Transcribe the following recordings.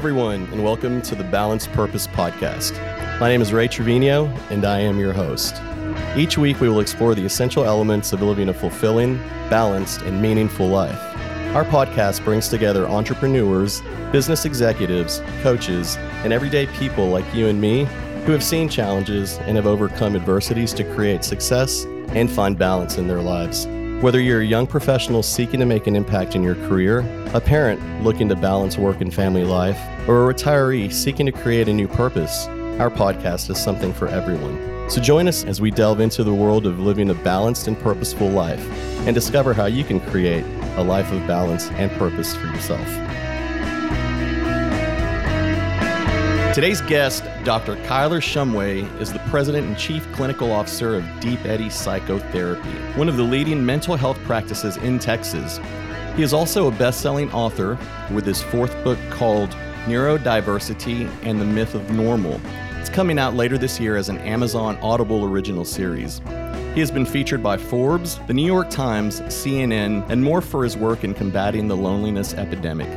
everyone, and welcome to the Balanced Purpose Podcast. My name is Ray Trevino, and I am your host. Each week, we will explore the essential elements of living a fulfilling, balanced, and meaningful life. Our podcast brings together entrepreneurs, business executives, coaches, and everyday people like you and me who have seen challenges and have overcome adversities to create success and find balance in their lives. Whether you're a young professional seeking to make an impact in your career, a parent looking to balance work and family life, or a retiree seeking to create a new purpose, our podcast is something for everyone. So join us as we delve into the world of living a balanced and purposeful life and discover how you can create a life of balance and purpose for yourself. Today's guest, Dr. Kyler Shumway, is the President and Chief Clinical Officer of Deep Eddy Psychotherapy, one of the leading mental health practices in Texas. He is also a best selling author with his fourth book called Neurodiversity and the Myth of Normal. It's coming out later this year as an Amazon Audible original series. He has been featured by Forbes, the New York Times, CNN, and more for his work in combating the loneliness epidemic.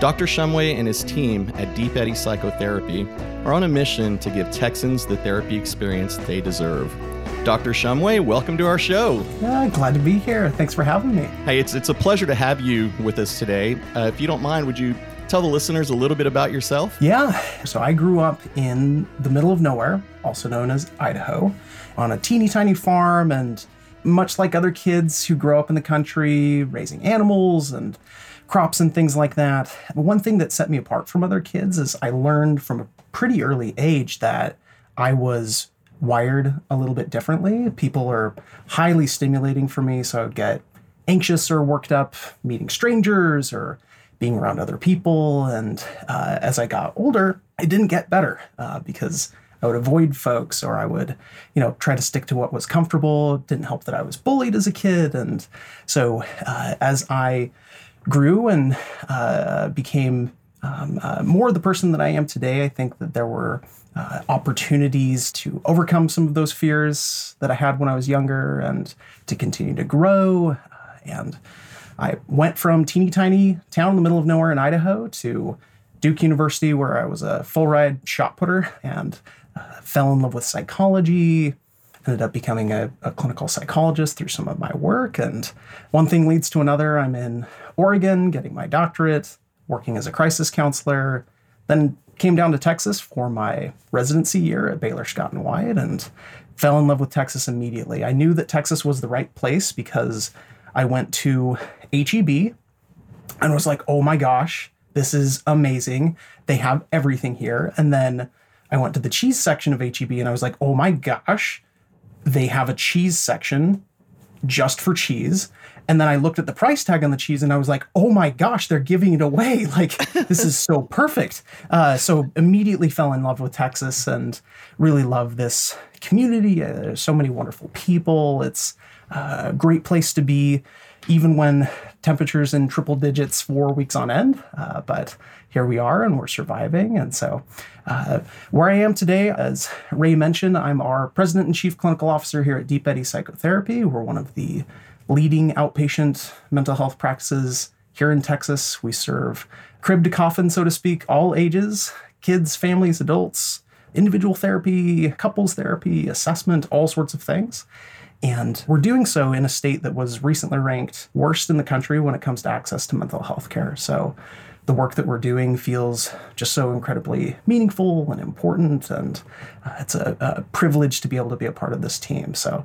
Dr. Shumway and his team at Deep Eddy Psychotherapy are on a mission to give Texans the therapy experience they deserve. Dr. Shumway, welcome to our show. Yeah, glad to be here. Thanks for having me. Hey, it's, it's a pleasure to have you with us today. Uh, if you don't mind, would you tell the listeners a little bit about yourself? Yeah. So I grew up in the middle of nowhere, also known as Idaho, on a teeny tiny farm. And much like other kids who grow up in the country, raising animals and crops and things like that. One thing that set me apart from other kids is I learned from a pretty early age that I was wired a little bit differently. People are highly stimulating for me, so I would get anxious or worked up meeting strangers or being around other people. And uh, as I got older, it didn't get better uh, because I would avoid folks or I would, you know, try to stick to what was comfortable. It didn't help that I was bullied as a kid. And so uh, as I grew and uh, became um, uh, more the person that I am today, I think that there were uh, opportunities to overcome some of those fears that I had when I was younger and to continue to grow. Uh, and I went from teeny tiny town in the middle of nowhere in Idaho to Duke University, where I was a full ride shot putter and uh, fell in love with psychology, ended up becoming a, a, clinical psychologist through some of my work. And one thing leads to another. I'm in Oregon getting my doctorate, working as a crisis counselor, then came down to Texas for my residency year at Baylor Scott and White and fell in love with Texas immediately. I knew that Texas was the right place because I went to HEB and was like, oh my gosh, this is amazing. They have everything here. And then I went to the cheese section of HEB and I was like, oh my gosh, they have a cheese section just for cheese. And then I looked at the price tag on the cheese and I was like, oh my gosh, they're giving it away. Like, this is so perfect. Uh, so immediately fell in love with Texas and really love this community. Uh, there's so many wonderful people. It's a great place to be, even when temperatures in triple digits for weeks on end. Uh, but here we are and we're surviving. And so, uh, where I am today, as Ray mentioned, I'm our president and chief clinical officer here at Deep Eddy Psychotherapy. We're one of the leading outpatient mental health practices here in Texas. We serve crib to coffin, so to speak, all ages kids, families, adults, individual therapy, couples therapy, assessment, all sorts of things. And we're doing so in a state that was recently ranked worst in the country when it comes to access to mental health care. So the work that we're doing feels just so incredibly meaningful and important. And uh, it's a, a privilege to be able to be a part of this team. So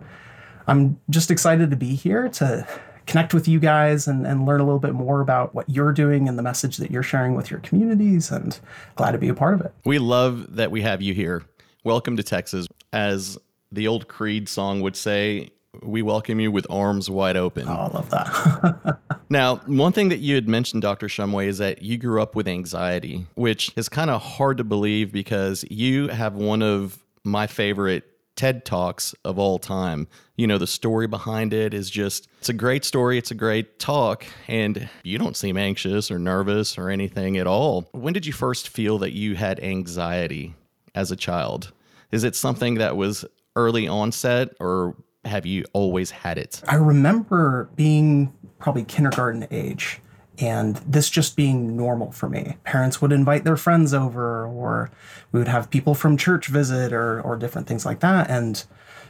I'm just excited to be here to connect with you guys and, and learn a little bit more about what you're doing and the message that you're sharing with your communities and glad to be a part of it. We love that we have you here. Welcome to Texas. As the old Creed song would say, we welcome you with arms wide open. Oh, I love that. now, one thing that you had mentioned, Dr. Shumway, is that you grew up with anxiety, which is kind of hard to believe because you have one of my favorite TED Talks of all time. You know, the story behind it is just, it's a great story. It's a great talk. And you don't seem anxious or nervous or anything at all. When did you first feel that you had anxiety as a child? Is it something that was early onset or have you always had it? I remember being probably kindergarten age and this just being normal for me. Parents would invite their friends over, or we would have people from church visit, or, or different things like that. And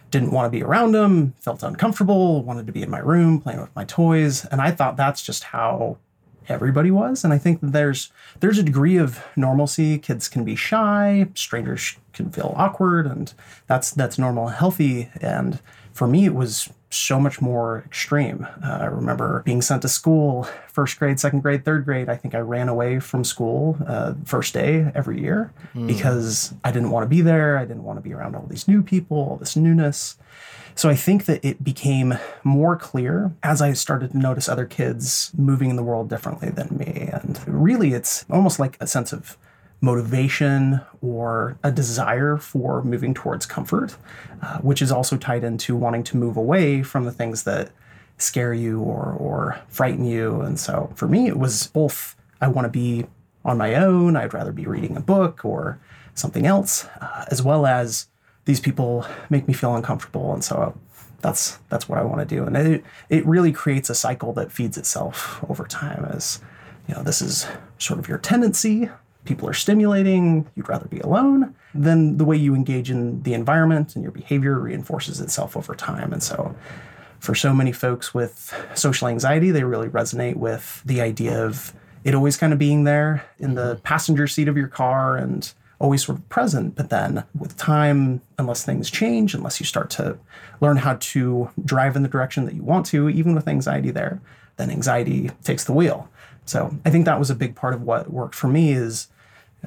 didn't want to be around them, felt uncomfortable, wanted to be in my room playing with my toys. And I thought that's just how everybody was. And I think there's there's a degree of normalcy. Kids can be shy, strangers can feel awkward, and that's that's normal and healthy. And for me, it was so much more extreme. Uh, I remember being sent to school, first grade, second grade, third grade. I think I ran away from school uh, first day every year mm. because I didn't want to be there. I didn't want to be around all these new people, all this newness. So I think that it became more clear as I started to notice other kids moving in the world differently than me. And really, it's almost like a sense of motivation or a desire for moving towards comfort, uh, which is also tied into wanting to move away from the things that scare you or, or frighten you. And so for me, it was both I want to be on my own, I'd rather be reading a book or something else, uh, as well as these people make me feel uncomfortable. And so that's that's what I want to do. And it, it really creates a cycle that feeds itself over time as you know, this is sort of your tendency people are stimulating, you'd rather be alone, then the way you engage in the environment and your behavior reinforces itself over time. And so, for so many folks with social anxiety, they really resonate with the idea of it always kind of being there in the passenger seat of your car and always sort of present. But then with time, unless things change, unless you start to learn how to drive in the direction that you want to, even with anxiety there, then anxiety takes the wheel. So I think that was a big part of what worked for me is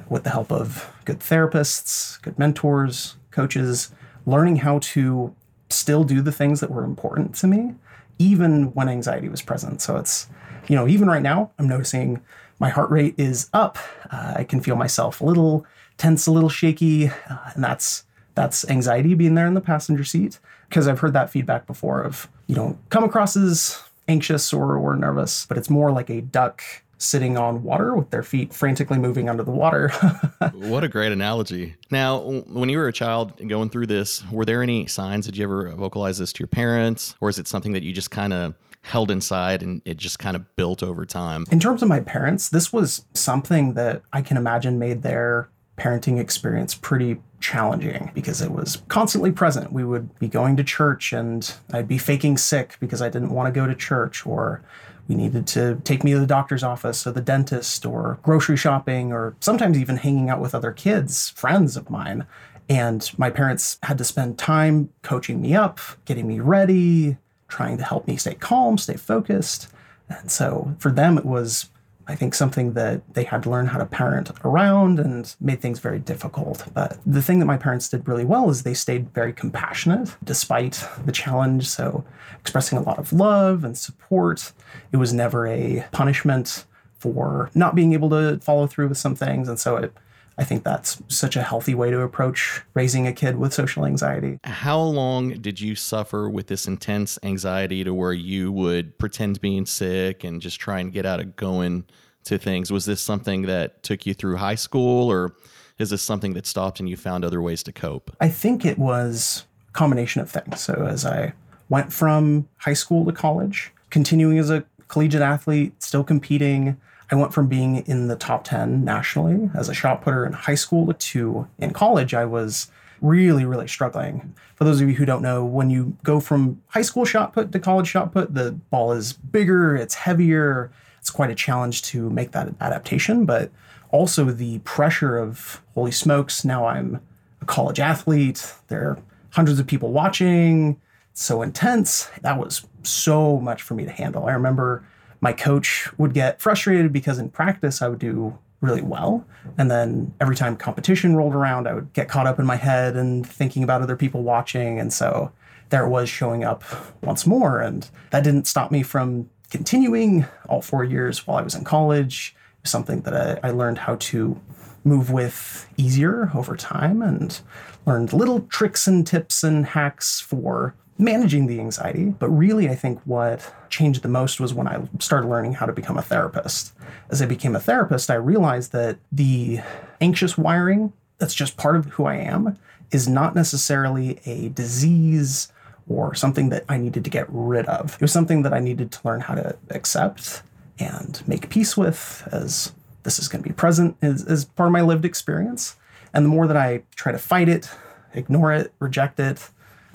with the help of good therapists, good mentors, coaches, learning how to still do the things that were important to me, even when anxiety was present. So it's, you know, even right now, I'm noticing my heart rate is up. Uh, I can feel myself a little tense, a little shaky, uh, and that's that's anxiety being there in the passenger seat. Because I've heard that feedback before of you don't come across as anxious or, or nervous, but it's more like a duck sitting on water with their feet frantically moving under the water. what a great analogy. Now, when you were a child going through this, were there any signs? Did you ever vocalize this to your parents? Or is it something that you just kind of held inside and it just kind of built over time? In terms of my parents, this was something that I can imagine made their parenting experience pretty challenging because it was constantly present. We would be going to church and I'd be faking sick because I didn't want to go to church or we needed to take me to the doctor's office or the dentist or grocery shopping or sometimes even hanging out with other kids, friends of mine. And my parents had to spend time coaching me up, getting me ready, trying to help me stay calm, stay focused. And so for them, it was I think something that they had to learn how to parent around and made things very difficult. But the thing that my parents did really well is they stayed very compassionate despite the challenge. So, expressing a lot of love and support. It was never a punishment for not being able to follow through with some things. And so, it, I think that's such a healthy way to approach raising a kid with social anxiety. How long did you suffer with this intense anxiety to where you would pretend being sick and just try and get out of going to things? Was this something that took you through high school or is this something that stopped and you found other ways to cope? I think it was a combination of things. So as I went from high school to college, continuing as a collegiate athlete, still competing, I went from being in the top 10 nationally as a shot putter in high school to in college, I was really, really struggling. For those of you who don't know, when you go from high school shot put to college shot put, the ball is bigger, it's heavier. It's quite a challenge to make that adaptation, but also the pressure of holy smokes, now I'm a college athlete. There are hundreds of people watching. It's so intense. That was so much for me to handle. I remember my coach would get frustrated because in practice I would do really well. And then every time competition rolled around, I would get caught up in my head and thinking about other people watching. And so there it was showing up once more. And that didn't stop me from continuing all four years while I was in college. It was something that I, I learned how to move with easier over time and learned little tricks and tips and hacks for managing the anxiety. But really, I think what changed the most was when I started learning how to become a therapist. As I became a therapist, I realized that the anxious wiring that's just part of who I am is not necessarily a disease or something that I needed to get rid of. It was something that I needed to learn how to accept and make peace with, as this is going to be present as, as part of my lived experience. And the more that I try to fight it, ignore it, reject it,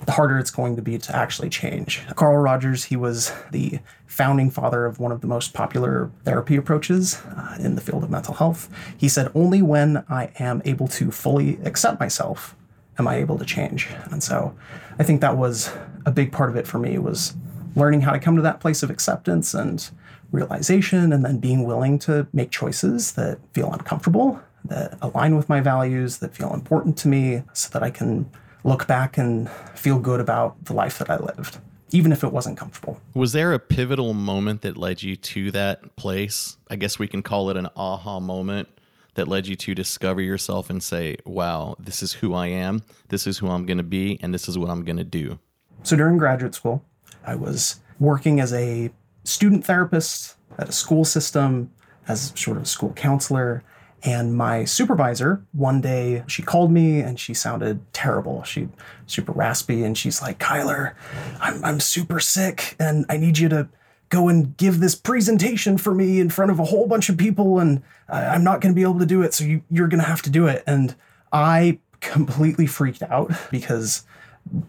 the harder it's going to be to actually change. Carl Rogers, he was the founding father of one of the most popular therapy approaches uh, in the field of mental health. He said, Only when I am able to fully accept myself am I able to change. And so I think that was a big part of it for me was learning how to come to that place of acceptance and realization and then being willing to make choices that feel uncomfortable, that align with my values, that feel important to me so that I can look back and feel good about the life that I lived, even if it wasn't comfortable. Was there a pivotal moment that led you to that place? I guess we can call it an aha moment that led you to discover yourself and say, wow, this is who I am, this is who I'm going to be, and this is what I'm going to do? So during graduate school, I was working as a student therapist at a school system, as sort of a school counselor. And my supervisor, one day, she called me and she sounded terrible. She super raspy, and she's like, "Kyler, I'm I'm super sick, and I need you to go and give this presentation for me in front of a whole bunch of people, and I'm not going to be able to do it. So you, you're going to have to do it." And I completely freaked out because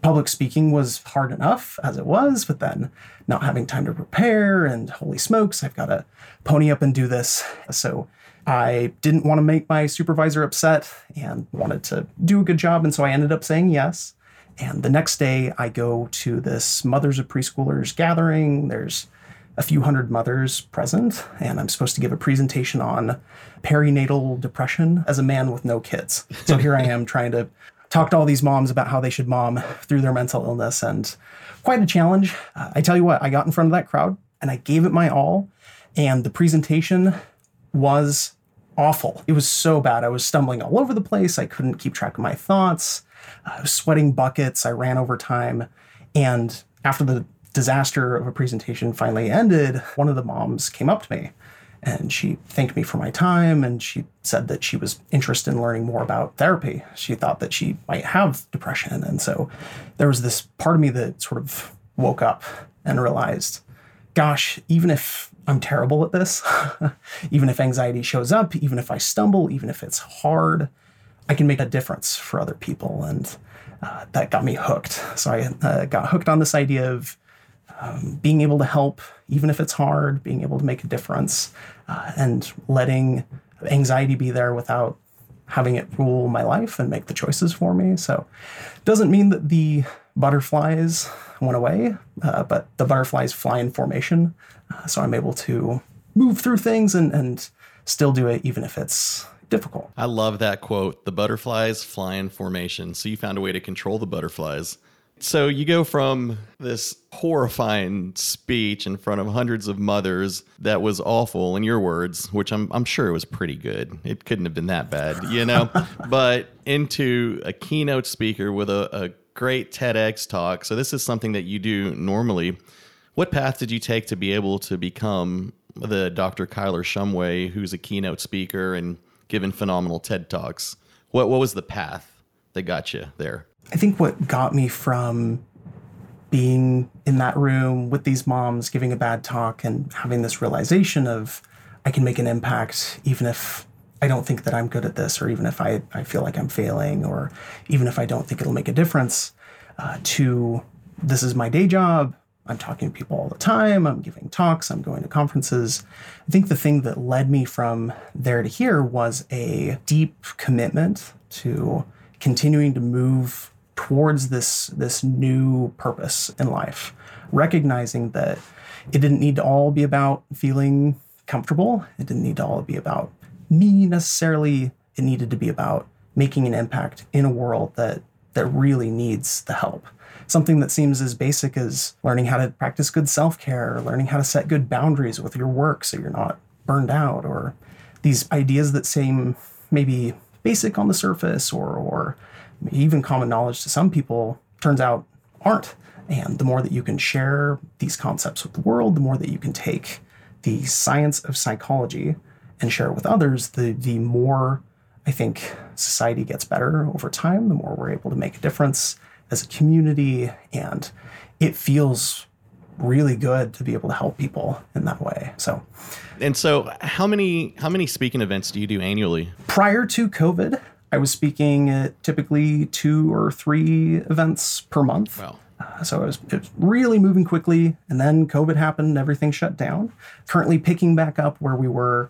public speaking was hard enough as it was, but then not having time to prepare and holy smokes, I've got to pony up and do this. So I didn't want to make my supervisor upset and wanted to do a good job. And so I ended up saying yes. And the next day, I go to this Mothers of Preschoolers gathering. There's a few hundred mothers present, and I'm supposed to give a presentation on perinatal depression as a man with no kids. So here I am trying to talk to all these moms about how they should mom through their mental illness, and quite a challenge. Uh, I tell you what, I got in front of that crowd and I gave it my all, and the presentation was awful. It was so bad. I was stumbling all over the place. I couldn't keep track of my thoughts. I was sweating buckets. I ran over time. And after the disaster of a presentation finally ended, one of the moms came up to me and she thanked me for my time and she said that she was interested in learning more about therapy. She thought that she might have depression. And so there was this part of me that sort of woke up and realized, gosh, even if I'm terrible at this. even if anxiety shows up, even if I stumble, even if it's hard, I can make a difference for other people. And uh, that got me hooked. So I uh, got hooked on this idea of um, being able to help, even if it's hard, being able to make a difference, uh, and letting anxiety be there without having it rule my life and make the choices for me. So doesn't mean that the butterflies went away, uh, but the butterflies fly in formation. Uh, so I'm able to move through things and, and still do it, even if it's difficult. I love that quote the butterflies fly in formation. So you found a way to control the butterflies. So you go from this horrifying speech in front of hundreds of mothers that was awful in your words, which I'm I'm sure it was pretty good. It couldn't have been that bad, you know, but into a keynote speaker with a, a great TEDx talk. So this is something that you do normally. What path did you take to be able to become the Dr. Kyler Shumway, who's a keynote speaker and given phenomenal TED Talks? What what was the path that got you there? I think what got me from being in that room with these moms giving a bad talk and having this realization of I can make an impact even if I don't think that I'm good at this, or even if I, I feel like I'm failing, or even if I don't think it'll make a difference, uh, to this is my day job. I'm talking to people all the time. I'm giving talks. I'm going to conferences. I think the thing that led me from there to here was a deep commitment to continuing to move towards this, this new purpose in life, recognizing that it didn't need to all be about feeling comfortable. It didn't need to all be about me necessarily. It needed to be about making an impact in a world that that really needs the help. Something that seems as basic as learning how to practice good self-care, learning how to set good boundaries with your work so you're not burned out, or these ideas that seem maybe basic on the surface or or even common knowledge to some people turns out aren't. And the more that you can share these concepts with the world, the more that you can take the science of psychology and share it with others, the the more I think society gets better over time, the more we're able to make a difference as a community. And it feels really good to be able to help people in that way. So, and so how many how many speaking events do you do annually? Prior to COVID, I was speaking at typically two or three events per month. Wow. Uh, so it was, it was really moving quickly, and then COVID happened, and everything shut down. Currently picking back up where we were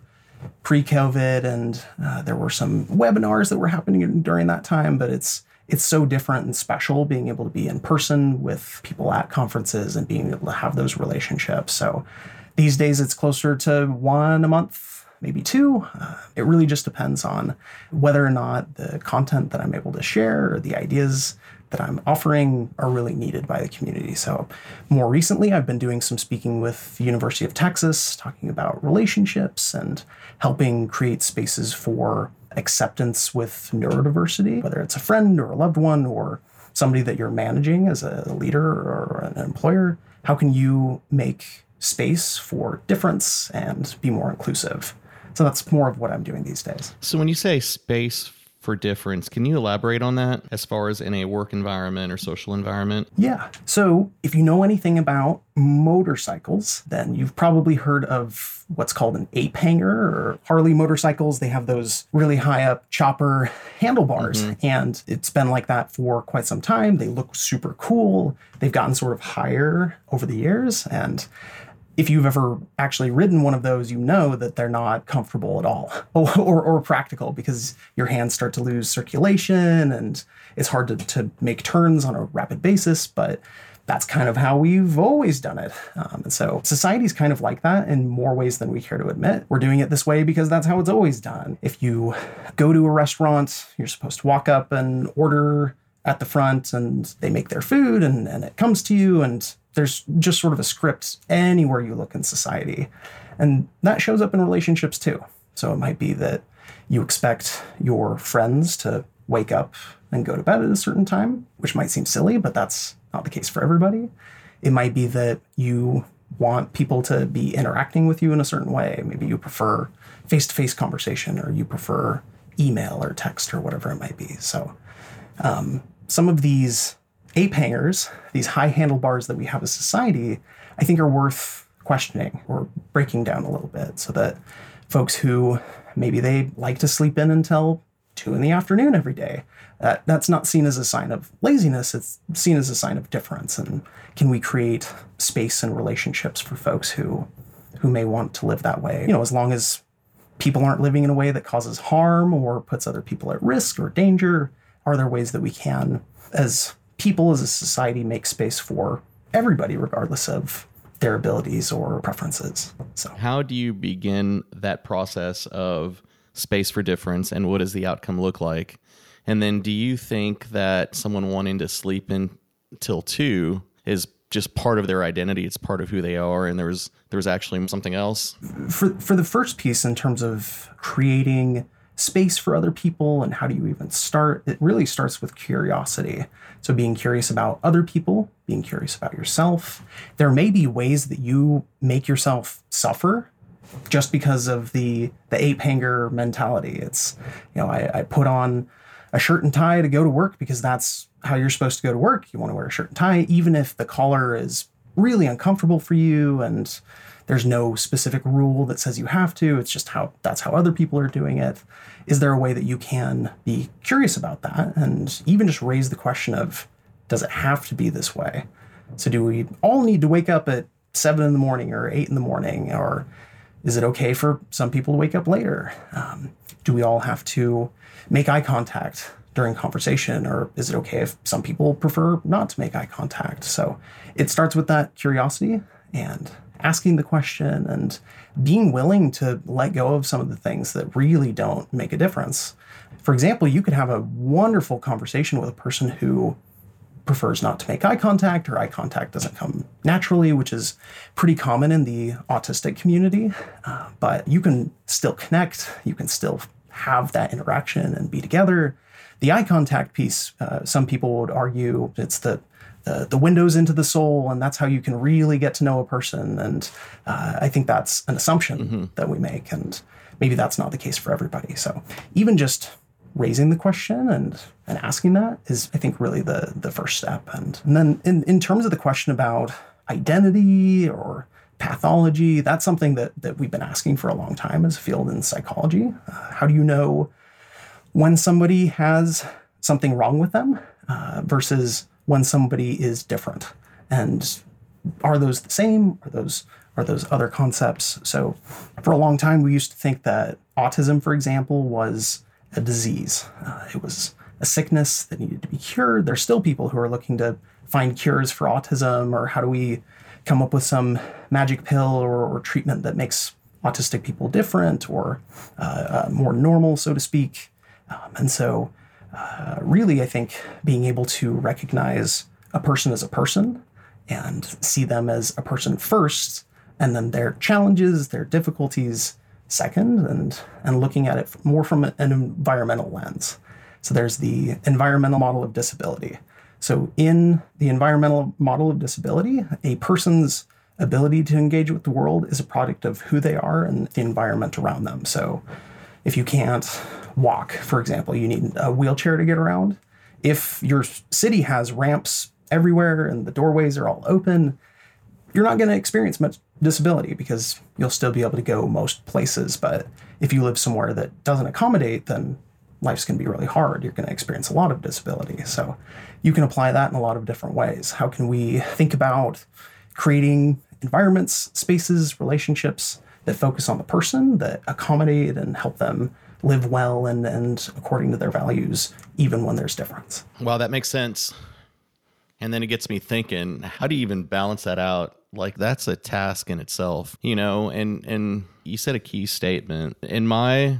pre-COVID, and uh, there were some webinars that were happening during that time. But it's it's so different and special being able to be in person with people at conferences and being able to have those relationships. So these days it's closer to one a month, maybe two. Uh, it really just depends on whether or not the content that I'm able to share or the ideas that I'm offering are really needed by the community. So, more recently, I've been doing some speaking with the University of Texas, talking about relationships and helping create spaces for acceptance with neurodiversity, whether it's a friend or a loved one or somebody that you're managing as a leader or an employer. How can you make space for difference and be more inclusive? So that's more of what I'm doing these days. So when you say space for difference. Can you elaborate on that as far as in a work environment or social environment? Yeah. So, if you know anything about motorcycles, then you've probably heard of what's called an ape hanger or Harley motorcycles. They have those really high up chopper handlebars, mm-hmm. and it's been like that for quite some time. They look super cool. They've gotten sort of higher over the years. And if you've ever actually ridden one of those, you know that they're not comfortable at all or, or, or, practical because your hands start to lose circulation and it's hard to, to make turns on a rapid basis. But that's kind of how we've always done it. Um, and so society's kind of like that in more ways than we care to admit. We're doing it this way because that's how it's always done. If you go to a restaurant, you're supposed to walk up and order at the front and they make their food and, and it comes to you and there's just sort of a script anywhere you look in society. And that shows up in relationships too. So it might be that you expect your friends to wake up and go to bed at a certain time, which might seem silly, but that's not the case for everybody. It might be that you want people to be interacting with you in a certain way. Maybe you prefer face to face conversation or you prefer email or text or whatever it might be. So, um, some of these ape hangers, these high handlebars that we have as society, I think are worth questioning or breaking down a little bit so that folks who maybe they like to sleep in until two in the afternoon every day, that, that's not seen as a sign of laziness, it's seen as a sign of difference. And can we create space and relationships for folks who who may want to live that way? You know, as long as people aren't living in a way that causes harm or puts other people at risk or danger, are there ways that we can, as people as a society make space for everybody, regardless of their abilities or preferences. So, how do you begin that process of space for difference and what does the outcome look like? And then, do you think that someone wanting to sleep in till two is just part of their identity? It's part of who they are, and there was there was actually something else. For for the first piece, in terms of creating space for other people and how do you even start, it really starts with curiosity. So, being curious about other people, being curious about yourself. There may be ways that you make yourself suffer just because of the the ape hanger mentality. It's, you know, I, I put on a shirt and tie to go to work because that's how you're supposed to go to work. You want to wear a shirt and tie, even if the collar is really uncomfortable for you and there's no specific rule that says you have to. It's just how that's how other people are doing it. Is there a way that you can be curious about that and even just raise the question of does it have to be this way? So do we all need to wake up at seven in the morning or eight in the morning, or is it okay for some people to wake up later? Um, do we all have to make eye contact during conversation, or is it okay if some people prefer not to make eye contact? So it starts with that curiosity and asking the question and being willing to let go of some of the things that really don't make a difference. For example, you could have a wonderful conversation with a person who prefers not to make eye contact or eye contact doesn't come naturally, which is pretty common in the autistic community. Uh, but you can still connect, you can still have that interaction and be together. The eye contact piece, uh, some people would argue it's the the, the windows into the soul, and that's how you can really get to know a person. And uh, I think that's an assumption mm-hmm. that we make, and maybe that's not the case for everybody. So even just raising the question and and asking that is, I think, really the the first step. And, and then in, in terms of the question about identity or pathology. That's something that, that we've been asking for a long time as a field in psychology. Uh, how do you know when somebody has something wrong with them uh, versus when somebody is different? And are those the same? Are those are those other concepts? So for a long time, we used to think that autism, for example, was a disease. Uh, it was a sickness that needed to be cured. There's still people who are looking to find cures for autism, or how do we come up with some magic pill or, or treatment that makes autistic people different or uh, uh, more normal, so to speak. Um, and so, uh, really, I think being able to recognize a person as a person and see them as a person first, and then their challenges, their difficulties second, and and looking at it more from an environmental lens. So there's the environmental model of disability. So in the environmental model of disability, a person's ability to engage with the world is a product of who they are and the environment around them. So if you can't walk, for example, you need a wheelchair to get around. If your city has ramps everywhere and the doorways are all open, you're not going to experience much disability because you'll still be able to go most places. But if you live somewhere that doesn't accommodate, then life's going to be really hard. You're going to experience a lot of disability. So you can apply that in a lot of different ways. How can we think about creating environments, spaces, relationships that focus on the person, that accommodate and help them live well and, and according to their values, even when there's difference? Wow, that makes sense. And then it gets me thinking, how do you even balance that out? Like that's a task in itself, you know, and and you said a key statement. In my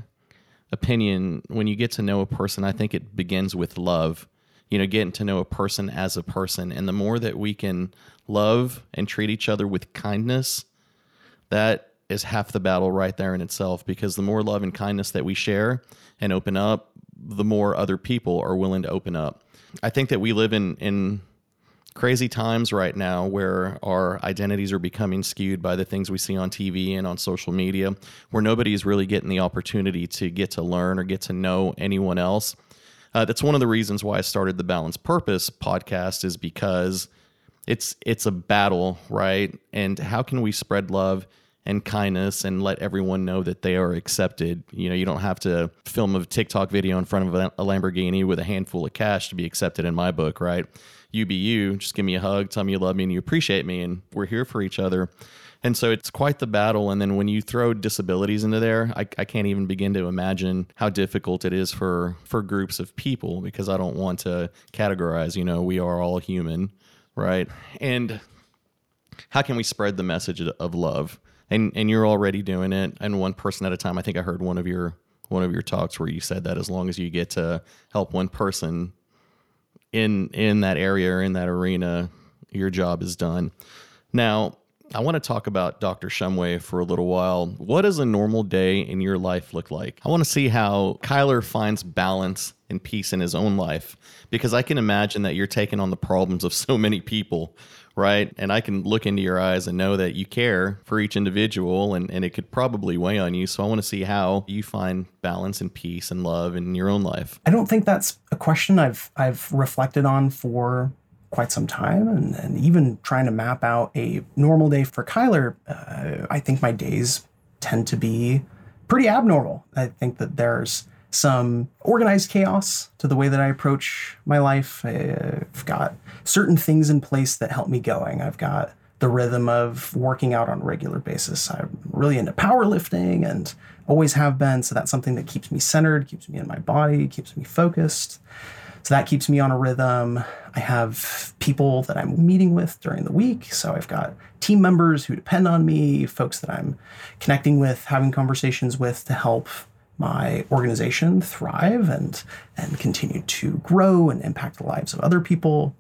opinion, when you get to know a person, I think it begins with love. You know, getting to know a person as a person. And the more that we can love and treat each other with kindness, that is half the battle right there in itself because the more love and kindness that we share and open up, the more other people are willing to open up. I think that we live in in crazy times right now where our identities are becoming skewed by the things we see on TV and on social media, where nobody is really getting the opportunity to get to learn or get to know anyone else. Uh, that's one of the reasons why I started the Balanced Purpose podcast, is because it's it's a battle, right? And how can we spread love and kindness and let everyone know that they are accepted? You know, you don't have to film a TikTok video in front of a Lamborghini with a handful of cash to be accepted in my book, right? you be you. Just give me a hug, tell me you love me and you appreciate me, and we're here for each other. And so it's quite the battle. And then when you throw disabilities into there, I, I, can't even begin to imagine how difficult it is for for groups of people because I don't want to categorize. You know, we are all human, right? And how can we spread the message of love? And and you're already doing it, and one person at a time. I think I heard one of your one of your talks where you said that as long as you get to help one person in in that area or in that arena, your job is done. Now, I want to talk about Dr. Shumway for a little while. What does a normal day in your life look like? I want to see how Kyler finds balance and peace in his own life because I can imagine that you're taking on the problems of so many people right? And I can look into your eyes and know that you care for each individual and, and it could probably weigh on you. So I want to see how you find balance and peace and love in your own life. I don't think that's a question I've I've reflected on for quite some time and, and even trying to map out a normal day for Kyler, uh, I think my days tend to be pretty abnormal. I think that there's some organized chaos to the way that I approach my life. I've got certain things in place that help me going. I've got the rhythm of working out on a regular basis. I'm really into powerlifting and always have been. So that's something that keeps me centered, keeps me in my body, keeps me focused. So that keeps me on a rhythm. I have people that I'm meeting with during the week. So I've got team members who depend on me, folks that I'm connecting with, having conversations with to help my organization thrive and and continue to grow and impact the lives of other people.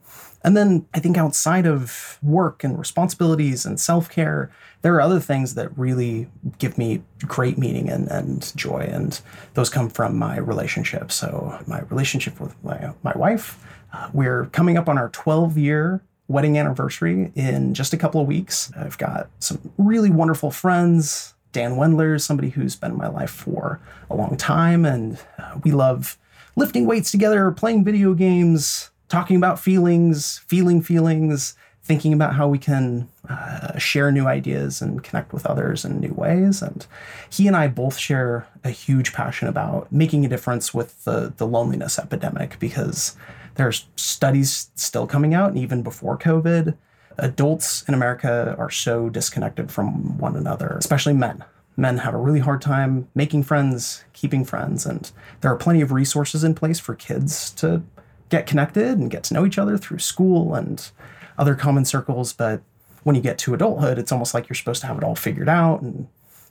And then I think outside of work and responsibilities and self-care, there are other things that really give me great meaning and, and joy. And those come from my relationship. So my relationship with my, my wife, uh, we're coming up on our 12 year wedding anniversary in just a couple of weeks. I've got some really wonderful friends, Dan Wendler is somebody who's been in my life for a long time, and uh, we love lifting weights together, playing video games, talking about feelings, feeling feelings, thinking about how we can uh, share new ideas and connect with others in new ways. And he and I both share a huge passion about making a difference with the, the loneliness epidemic because there's studies still coming out, and even before COVID, adults in America are so disconnected from one another, especially men. Men have a really hard time making friends, keeping friends, and there are plenty of resources in place for kids to get connected and get to know each other through school and other common circles. But when you get to adulthood, it's almost like you're supposed to have it all figured out and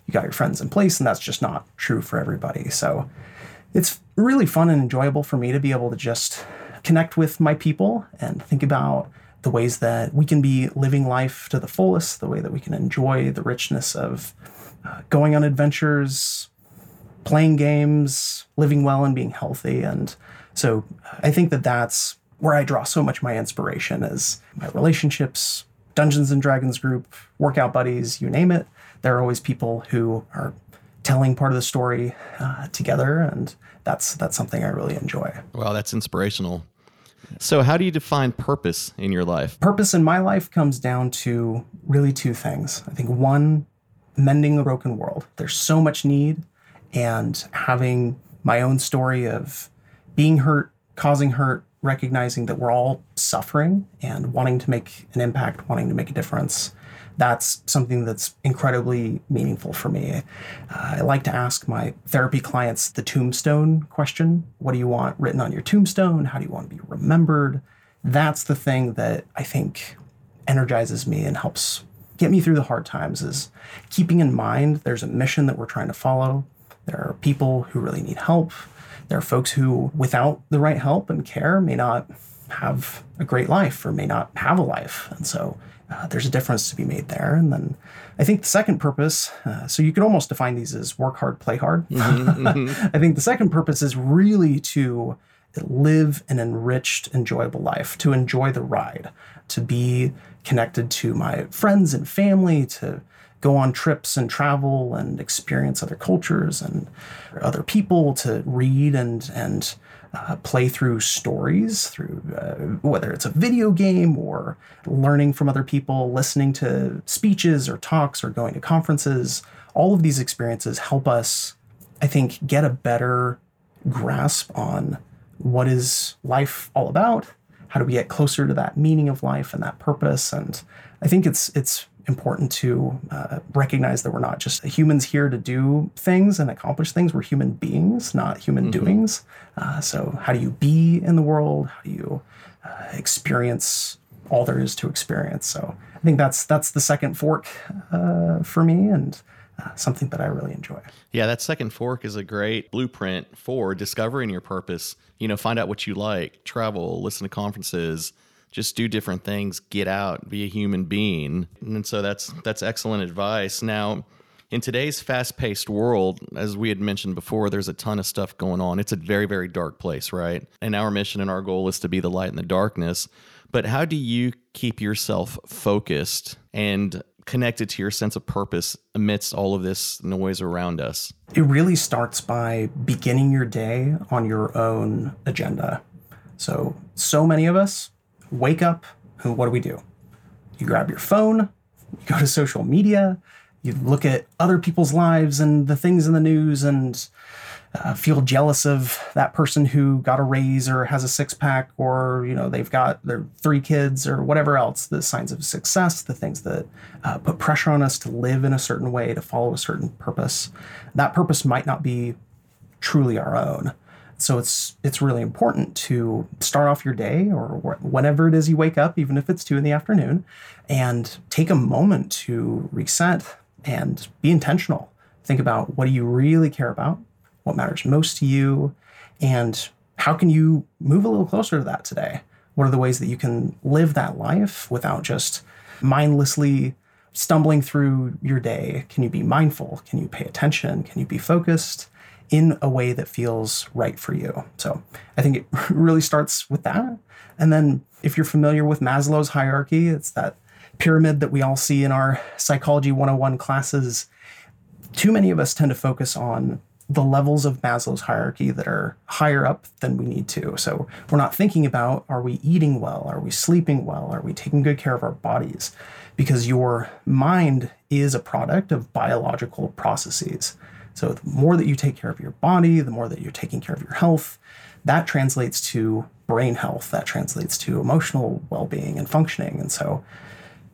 you got your friends in place, and that's just not true for everybody. So it's really fun and enjoyable for me to be able to just connect with my people and think about the ways that we can be living life to the fullest, the way that we can enjoy the richness of uh, going on adventures, playing games, living well, and being healthy. And so I think that that's where I draw so much of my inspiration is my relationships, Dungeons and Dragons group, workout buddies, you name it. There are always people who are telling part of the story uh, together, and that's that's something I really enjoy. Wow, that's inspirational. So, how do you define purpose in your life? Purpose in my life comes down to really two things. I think one, mending a broken world. There's so much need, and having my own story of being hurt, causing hurt, recognizing that we're all suffering and wanting to make an impact, wanting to make a difference. That's something that's incredibly meaningful for me. Uh, I like to ask my therapy clients the tombstone question What do you want written on your tombstone? How do you want to be remembered? That's the thing that I think energizes me and helps get me through the hard times is keeping in mind there's a mission that we're trying to follow. There are people who really need help. There are folks who, without the right help and care, may not have a great life or may not have a life. And so uh, there's a difference to be made there. And then I think the second purpose, uh, so you could almost define these as work hard, play hard. Mm-hmm, mm-hmm. I think the second purpose is really to live an enriched, enjoyable life, to enjoy the ride, to be connected to my friends and family, to go on trips and travel and experience other cultures and other people, to read and and uh, play through stories, through uh, whether it's a video game or learning from other people, listening to speeches or talks or going to conferences. All of these experiences help us, I think, get a better grasp on what is life all about. How do we get closer to that meaning of life and that purpose? And I think it's it's important to uh, recognize that we're not just humans here to do things and accomplish things. We're human beings, not human mm-hmm. doings. Uh, so, how do you be in the world? How do you uh, experience all there is to experience? So, I think that's that's the second fork uh, for me, and uh, something that I really enjoy. Yeah, that second fork is a great blueprint for discovering your purpose. You know, find out what you like, travel, listen to conferences just do different things, get out, be a human being. And so that's that's excellent advice. Now, in today's fast-paced world, as we had mentioned before, there's a ton of stuff going on. It's a very very dark place, right? And our mission and our goal is to be the light in the darkness. But how do you keep yourself focused and connected to your sense of purpose amidst all of this noise around us? It really starts by beginning your day on your own agenda. So, so many of us wake up, and what do we do? You grab your phone, you go to social media, you look at other people's lives and the things in the news and uh, feel jealous of that person who got a raise or has a six pack or you know they've got their three kids or whatever else the signs of success the things that uh, put pressure on us to live in a certain way to follow a certain purpose that purpose might not be truly our own so it's it's really important to start off your day or whenever it is you wake up, even if it's two in the afternoon, and take a moment to reset and be intentional. Think about what do you really care about, what matters most to you, and how can you move a little closer to that today? What are the ways that you can live that life without just mindlessly stumbling through your day? Can you be mindful? Can you pay attention? Can you be focused? In a way that feels right for you. So I think it really starts with that. And then if you're familiar with Maslow's hierarchy, it's that pyramid that we all see in our psychology 101 classes. Too many of us tend to focus on the levels of Maslow's hierarchy that are higher up than we need to. So we're not thinking about are we eating well? Are we sleeping well? Are we taking good care of our bodies? Because your mind is a product of biological processes. So the more that you take care of your body, the more that you're taking care of your health, that translates to brain health, that translates to emotional well being and functioning. And so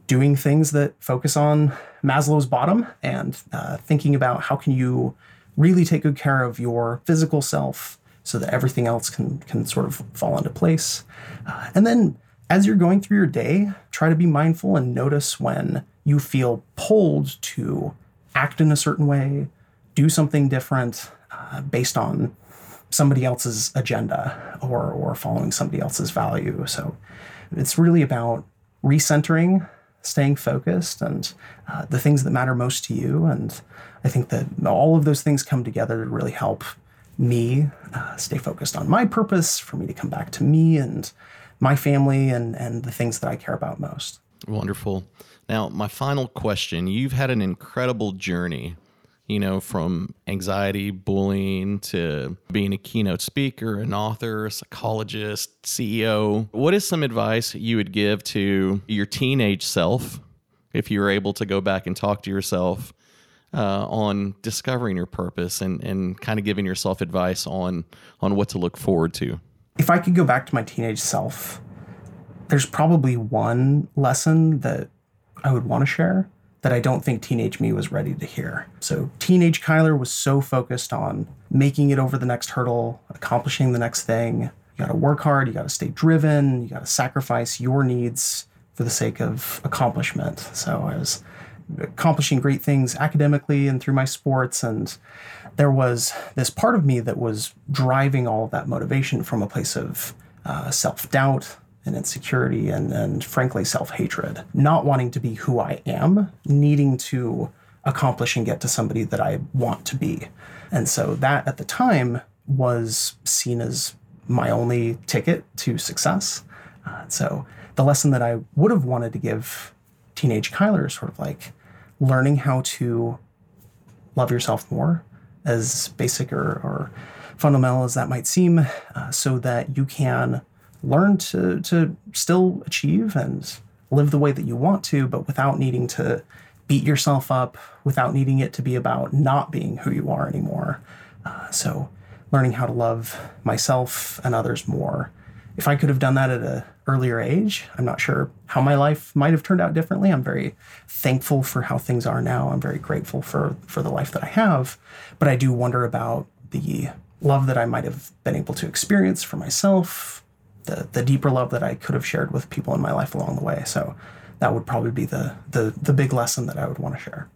doing things that focus on Maslow's bottom and uh, thinking about how can you really take good care of your physical self so that everything else can can sort of fall into place. Uh, and then as you're going through your day, try to be mindful and notice when you feel pulled to act in a certain way, do something different uh, based on somebody else's agenda or or following somebody else's value. So it's really about recentering staying focused and uh, the things that matter most to you. And I think that all of those things come together to really help me uh, stay focused on my purpose, for me to come back to me and my family and, and the things that I care about most. Wonderful. Now, my final question you've had an incredible journey you know, from anxiety, bullying to being a keynote speaker, an author, psychologist, CEO. What is some advice you would give to your teenage self if you were able to go back and talk to yourself uh, on discovering your purpose and, and kind of giving yourself advice on on what to look forward to? If I could go back to my teenage self, there's probably one lesson that I would want to share that I don't think teenage me was ready to hear. So, teenage Kyler was so focused on making it over the next hurdle, accomplishing the next thing. You got to work hard, you got to stay driven, you got to sacrifice your needs for the sake of accomplishment. So, I was accomplishing great things academically and through my sports. And there was this part of me that was driving all of that motivation from a place of uh, self doubt, and insecurity and, and frankly self-hatred. Not wanting to be who i am needing to accomplish and get to somebody that i want to be. And so that at the time was seen as my only ticket to success. Uh, so the lesson that i would have wanted to give teenage kyler is sort of like learning how to love yourself more as basic or, or fundamental as that might seem uh, so that you can learn to to still achieve and live the way that you want to, but without needing to beat yourself up, without needing it to be about not being who you are anymore. Uh, so, learning how to love myself and others more. If I could have done that at an earlier age, I'm not sure how my life might have turned out differently. I'm very thankful for how things are now. I'm very grateful for for the life that I have, but I do wonder about the love that I might have been able to experience for myself, the the deeper love that I could have shared with people in my life along the way. So that would probably be the the the big lesson that I would want to share.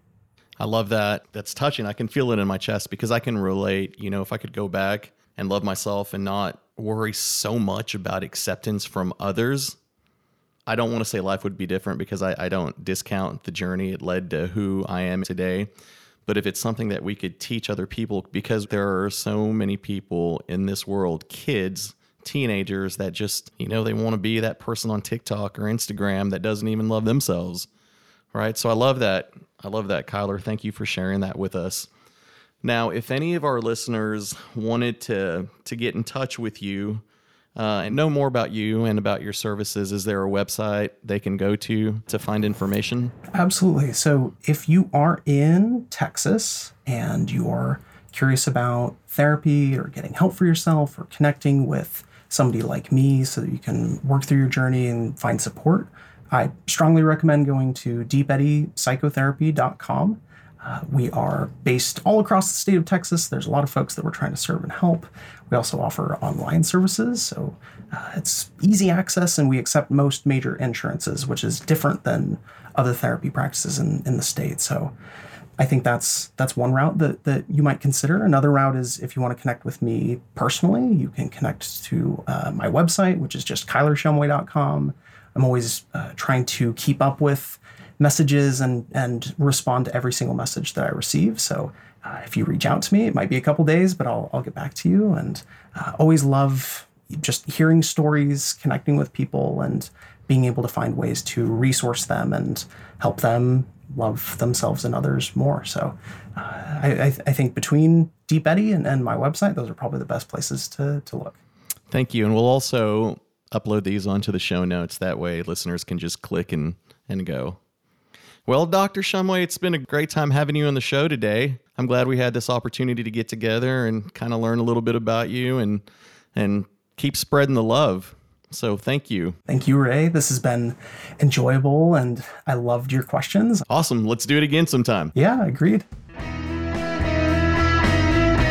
I love that. That's touching. I can feel it in my chest because I can relate. You know, if I could go back and love myself and not worry so much about acceptance from others, I don't want to say life would be different because I, I don't discount the journey it led to who I am today. But if it's something that we could teach other people, because there are so many people in this world, kids teenagers that just, you know, they want to be that person on TikTok or Instagram that doesn't even love themselves. Right. So I love that. I love that, Kyler. Thank you for sharing that with us. Now, if any of our listeners wanted to to get in touch with you uh, and know more about you and about your services, is there a website they can go to to find information? Absolutely. So, if you are in Texas and you're curious about therapy or getting help for yourself or connecting with somebody like me so that you can work through your journey and find support, I strongly recommend going to deepeddyPsychotherapy.com. Uh, we are based all across the state of Texas. There's a lot of folks that we're trying to serve and help. We also offer online services, so uh, it's easy access, and we accept most major insurances, which is different than other therapy practices in, in the state. So I think that's that's one route that that you might consider. Another route is if you want to connect with me personally, you can connect to uh, my website, which is just kylershumway.com. I'm always uh, trying to keep up with messages and and respond to every single message that I receive. So uh, if you reach out to me, it might be a couple days, but I'll I'll get back to you. And uh, always love just hearing stories, connecting with people, and being able to find ways to resource them and help them love themselves and others more. So uh, I, I, th- I think between Deep Eddy and, and my website, those are probably the best places to, to look. Thank you. And we'll also upload these onto the show notes. That way listeners can just click and, and go. Well, Dr. Shumway, it's been a great time having you on the show today. I'm glad we had this opportunity to get together and kind of learn a little bit about you and and keep spreading the love. So thank you. Thank you, Ray. This has been enjoyable and I loved your questions. Awesome. Let's do it again sometime. Yeah, agreed.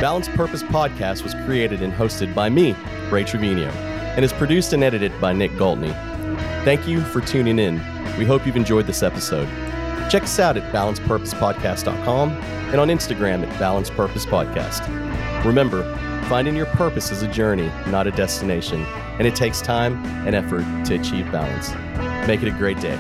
Balanced Purpose Podcast was created and hosted by me, Ray Trevino, and is produced and edited by Nick Galtney. Thank you for tuning in. We hope you've enjoyed this episode. Check us out at balancedpurposepodcast.com and on Instagram at Balanced Purpose Podcast. Remember, finding your purpose is a journey, not a destination, and it takes time and effort to achieve balance. Make it a great day.